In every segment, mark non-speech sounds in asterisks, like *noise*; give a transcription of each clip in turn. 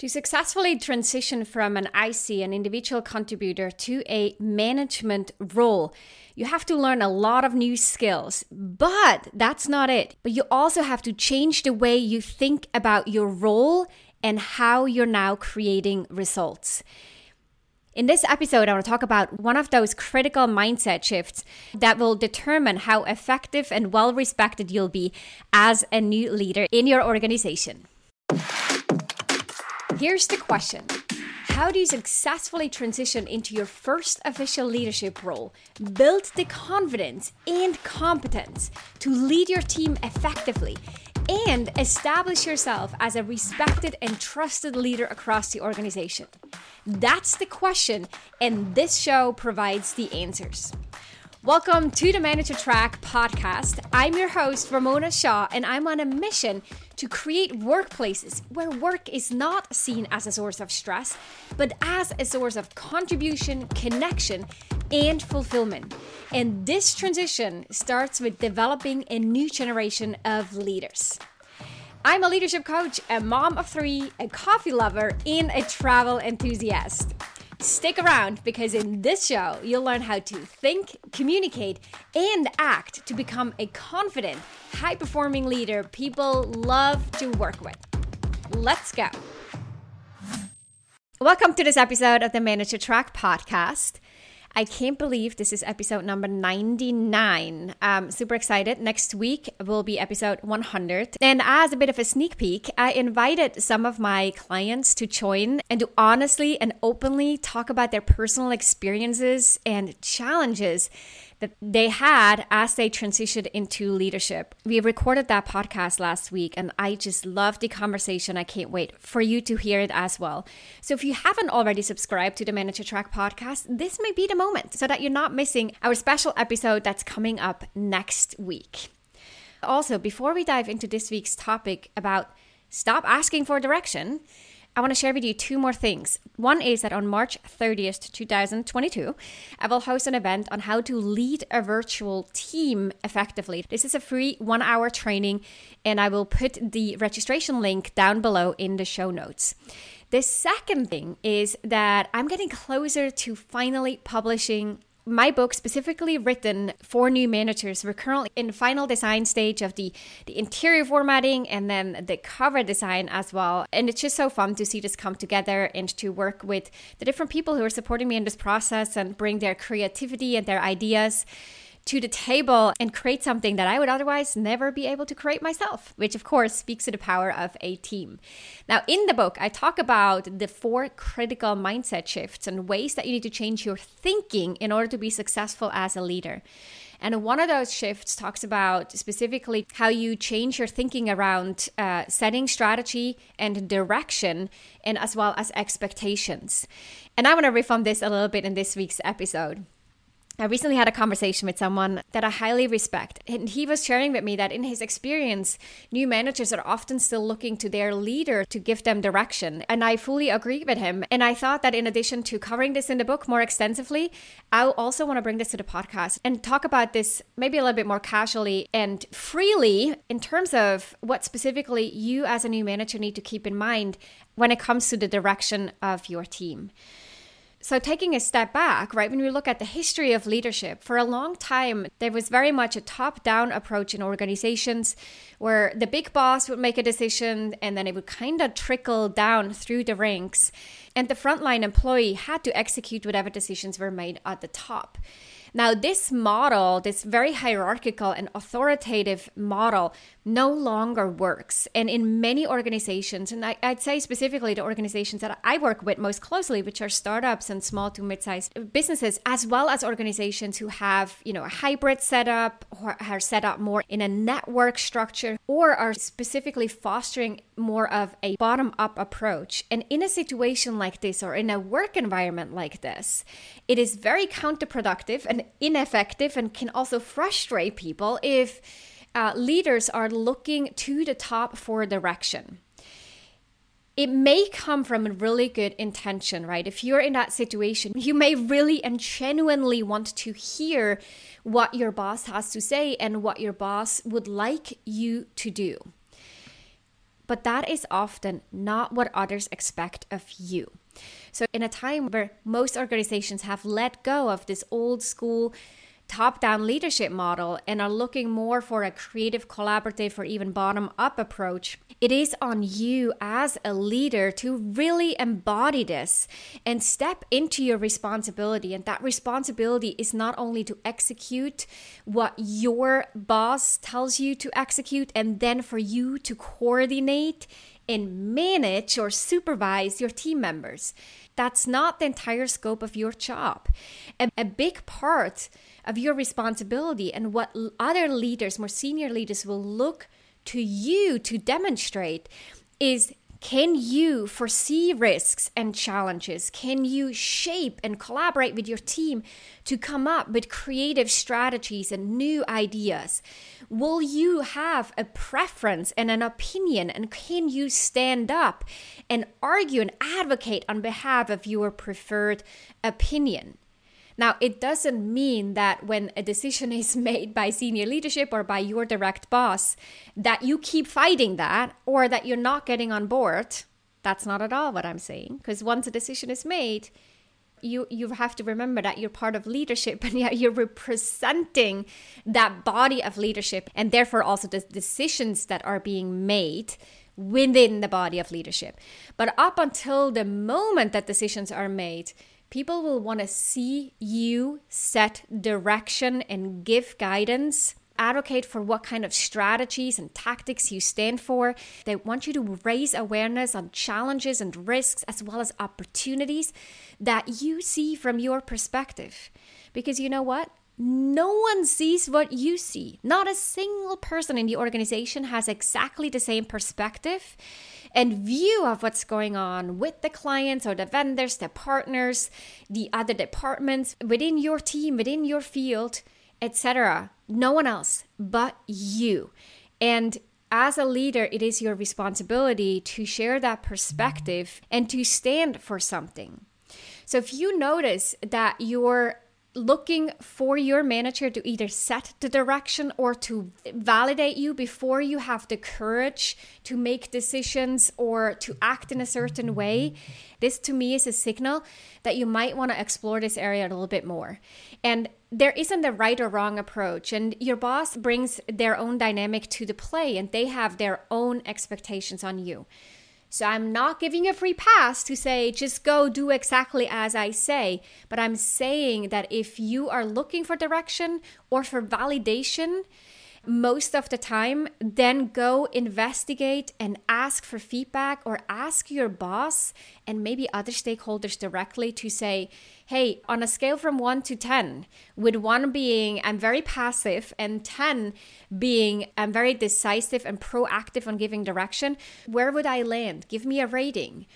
To successfully transition from an IC, an individual contributor, to a management role, you have to learn a lot of new skills. But that's not it. But you also have to change the way you think about your role and how you're now creating results. In this episode, I want to talk about one of those critical mindset shifts that will determine how effective and well respected you'll be as a new leader in your organization. Here's the question How do you successfully transition into your first official leadership role, build the confidence and competence to lead your team effectively, and establish yourself as a respected and trusted leader across the organization? That's the question, and this show provides the answers. Welcome to the Manager Track podcast. I'm your host, Ramona Shaw, and I'm on a mission to create workplaces where work is not seen as a source of stress, but as a source of contribution, connection, and fulfillment. And this transition starts with developing a new generation of leaders. I'm a leadership coach, a mom of three, a coffee lover, and a travel enthusiast. Stick around because in this show, you'll learn how to think, communicate, and act to become a confident, high performing leader people love to work with. Let's go. Welcome to this episode of the Manager Track podcast. I can't believe this is episode number 99. I'm super excited. Next week will be episode 100. And as a bit of a sneak peek, I invited some of my clients to join and to honestly and openly talk about their personal experiences and challenges that they had as they transitioned into leadership. We recorded that podcast last week and I just loved the conversation. I can't wait for you to hear it as well. So if you haven't already subscribed to the Manager Track podcast, this may be the moment so that you're not missing our special episode that's coming up next week. Also, before we dive into this week's topic about stop asking for direction, I want to share with you two more things. One is that on March 30th, 2022, I will host an event on how to lead a virtual team effectively. This is a free one hour training, and I will put the registration link down below in the show notes. The second thing is that I'm getting closer to finally publishing my book specifically written for new managers. We're currently in the final design stage of the, the interior formatting and then the cover design as well. And it's just so fun to see this come together and to work with the different people who are supporting me in this process and bring their creativity and their ideas to the table and create something that I would otherwise never be able to create myself, which of course speaks to the power of a team. Now, in the book, I talk about the four critical mindset shifts and ways that you need to change your thinking in order to be successful as a leader. And one of those shifts talks about specifically how you change your thinking around uh, setting strategy and direction, and as well as expectations. And I want to riff on this a little bit in this week's episode. I recently had a conversation with someone that I highly respect, and he was sharing with me that in his experience, new managers are often still looking to their leader to give them direction. And I fully agree with him. And I thought that in addition to covering this in the book more extensively, I also want to bring this to the podcast and talk about this maybe a little bit more casually and freely in terms of what specifically you as a new manager need to keep in mind when it comes to the direction of your team. So, taking a step back, right, when we look at the history of leadership, for a long time, there was very much a top down approach in organizations where the big boss would make a decision and then it would kind of trickle down through the ranks. And the frontline employee had to execute whatever decisions were made at the top. Now, this model, this very hierarchical and authoritative model, no longer works. And in many organizations, and I, would say specifically the organizations that I work with most closely, which are startups and small to mid-sized businesses, as well as organizations who have, you know, a hybrid setup or are set up more in a network structure or are specifically fostering more of a bottom-up approach. And in a situation like this or in a work environment like this, it is very counterproductive and ineffective and can also frustrate people if uh, leaders are looking to the top for direction. It may come from a really good intention, right? If you're in that situation, you may really and genuinely want to hear what your boss has to say and what your boss would like you to do. But that is often not what others expect of you. So, in a time where most organizations have let go of this old school top down leadership model and are looking more for a creative, collaborative, or even bottom up approach, it is on you as a leader to really embody this and step into your responsibility. And that responsibility is not only to execute what your boss tells you to execute, and then for you to coordinate and manage or supervise your team members. That's not the entire scope of your job. A big part of your responsibility and what other leaders, more senior leaders, will look to you to demonstrate is can you foresee risks and challenges? Can you shape and collaborate with your team to come up with creative strategies and new ideas? Will you have a preference and an opinion? And can you stand up and argue and advocate on behalf of your preferred opinion? Now, it doesn't mean that when a decision *laughs* is made by senior leadership or by your direct boss, that you keep fighting that or that you're not getting on board. That's not at all what I'm saying. Because once a decision is made, you you have to remember that you're part of leadership *laughs* and yet you're representing that body of leadership and therefore also the decisions that are being made within the body of leadership. But up until the moment that decisions are made, people will want to see you set direction and give guidance advocate for what kind of strategies and tactics you stand for. They want you to raise awareness on challenges and risks as well as opportunities that you see from your perspective. Because you know what? No one sees what you see. Not a single person in the organization has exactly the same perspective and view of what's going on with the clients or the vendors, the partners, the other departments within your team, within your field, etc. No one else but you. And as a leader, it is your responsibility to share that perspective and to stand for something. So if you notice that you're looking for your manager to either set the direction or to validate you before you have the courage to make decisions or to act in a certain way. This to me is a signal that you might want to explore this area a little bit more. And there isn't a right or wrong approach, and your boss brings their own dynamic to the play and they have their own expectations on you. So I'm not giving a free pass to say, just go do exactly as I say. But I'm saying that if you are looking for direction or for validation, most of the time, then go investigate and ask for feedback or ask your boss and maybe other stakeholders directly to say, hey, on a scale from one to 10, with one being I'm very passive and 10 being I'm very decisive and proactive on giving direction, where would I land? Give me a rating.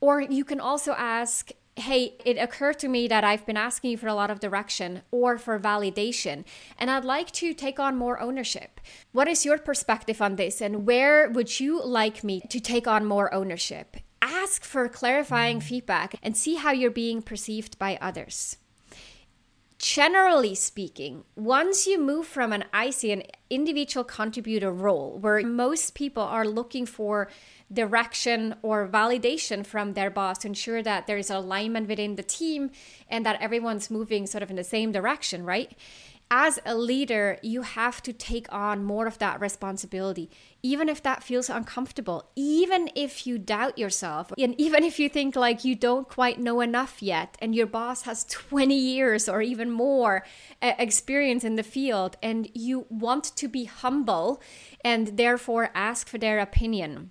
Or you can also ask, hey, it occurred to me that I've been asking you for a lot of direction or for validation, and I'd like to take on more ownership. What is your perspective on this, and where would you like me to take on more ownership? Ask for clarifying mm. feedback and see how you're being perceived by others. Generally speaking, once you move from an IC, an individual contributor role, where most people are looking for direction or validation from their boss to ensure that there is alignment within the team and that everyone's moving sort of in the same direction, right? As a leader, you have to take on more of that responsibility, even if that feels uncomfortable, even if you doubt yourself, and even if you think like you don't quite know enough yet, and your boss has 20 years or even more uh, experience in the field, and you want to be humble and therefore ask for their opinion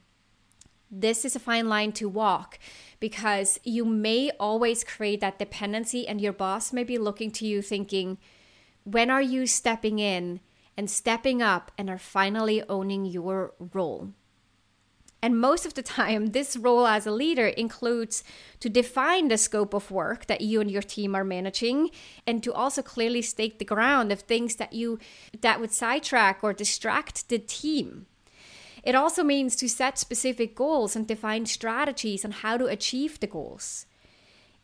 this is a fine line to walk because you may always create that dependency, and your boss may be looking to you thinking, when are you stepping in and stepping up and are finally owning your role? And most of the time, this role as a leader includes to define the scope of work that you and your team are managing and to also clearly stake the ground of things that you that would sidetrack or distract the team. It also means to set specific goals and define strategies on how to achieve the goals.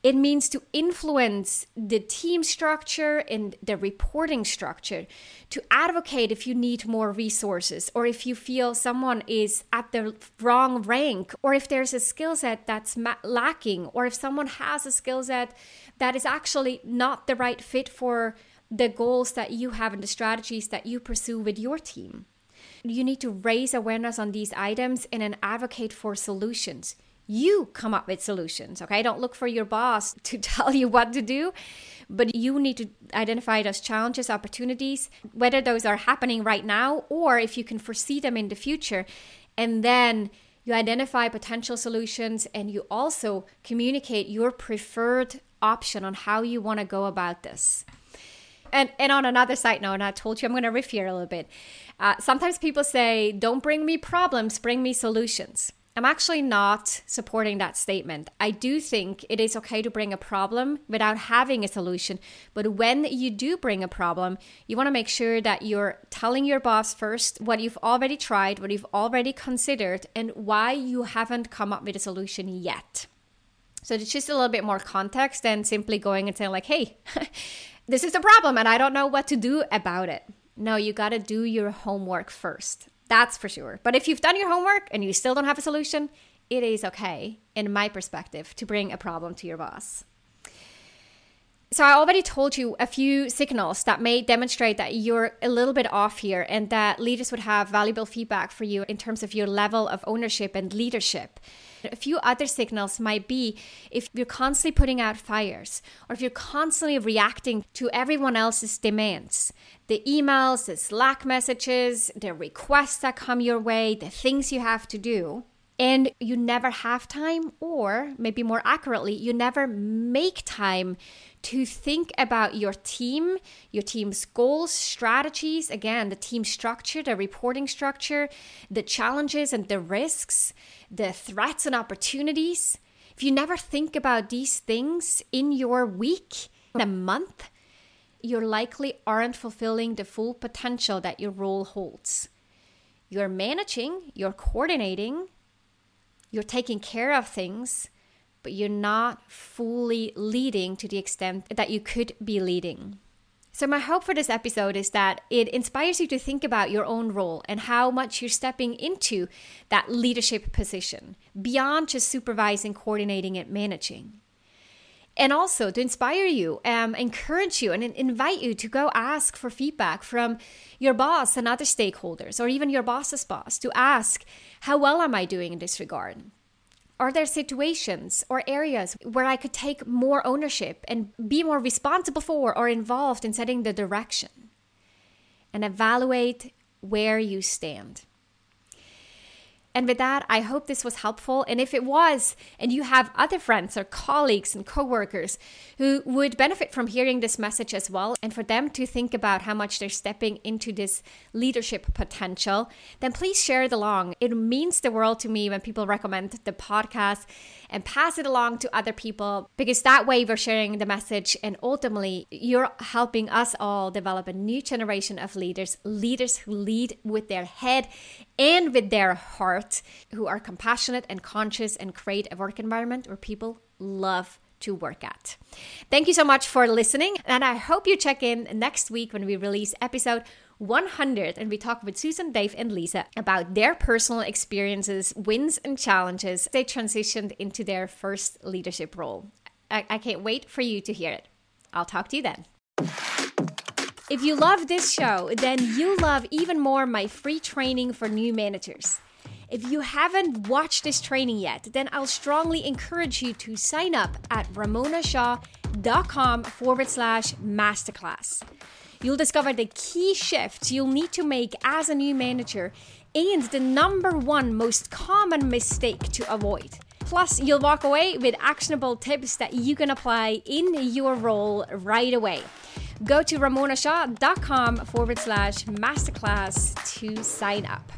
It means to influence the team structure and the reporting structure, to advocate if you need more resources, or if you feel someone is at the wrong rank, or if there's a skill set that's lacking, or if someone has a skill set that is actually not the right fit for the goals that you have and the strategies that you pursue with your team. You need to raise awareness on these items and then advocate for solutions. You come up with solutions okay? Don't look for your boss *laughs* to tell you what to do but you need to identify those challenges opportunities whether those are happening right now or if you can foresee them in the future. And then you identify potential solutions and you also communicate your preferred option on how you want to go about this. And and on another side note, and I told you I'm going to riff here a little bit. Uh, sometimes people say, "Don't bring me problems, bring me solutions." I'm actually not supporting that statement. I do think it is okay to bring a problem without having a solution. But when you do bring a problem, you want to make sure that you're telling your boss first what you've already tried, what you've already considered, and why you haven't come up with a solution yet. So it's just a little bit more context than simply going and saying, like, hey, *laughs* this is a problem and I don't know what to do about it. No, you got to do your homework first. That's for sure. But if you've done your homework and you still don't have a solution, it is okay, in my perspective, to bring a problem to your boss. So, I already told you a few signals that may demonstrate that you're a little bit off here and that leaders would have valuable feedback for you in terms of your level of ownership and leadership. A few other signals might be if you're constantly putting out fires or if you're constantly reacting to everyone else's demands. The emails, the Slack messages, the requests that come your way, the things you have to do. And you never have time, or maybe more accurately, you never make time to think about your team, your team's goals, strategies, again, the team structure, the reporting structure, the challenges and the risks, the threats and opportunities. If you never think about these things in your week, in a month, you likely aren't fulfilling the full potential that your role holds. You're managing, you're coordinating, you're taking care of things, but you're not fully leading to the extent that you could be leading. So, my hope for this episode is that it inspires you to think about your own role and how much you're stepping into that leadership position beyond just supervising, coordinating, and managing. And also to inspire you, um, encourage you, and invite you to go ask for feedback from your boss and other stakeholders, or even your boss's boss, to ask, How well am I doing in this regard? Are there situations or areas where I could take more ownership and be more responsible for or involved in setting the direction? And evaluate where you stand. And with that, I hope this was helpful. And if it was, and you have other friends or colleagues and coworkers who would benefit from hearing this message as well, and for them to think about how much they're stepping into this leadership potential, then please share it along. It means the world to me when people recommend the podcast and pass it along to other people because that way we're sharing the message and ultimately you're helping us all develop a new generation of leaders, leaders who lead with their head and with their heart, who are compassionate and conscious and create a work environment where people love to work at. Thank you so much for listening, and I hope you check in next week when we release episode 100 and we talk with Susan, Dave, and Lisa about their personal experiences, wins, and challenges they transitioned into their first leadership role. I, I can't wait for you to hear it. I'll talk to you then. If you love this show, then you love even more my free training for new managers. If you haven't watched this training yet, then I'll strongly encourage you to sign up at ramonashaw.com forward slash masterclass. You'll discover the key shifts you'll need to make as a new manager and the number one most common mistake to avoid. Plus, you'll walk away with actionable tips that you can apply in your role right away. Go to ramonashaw.com forward slash masterclass to sign up.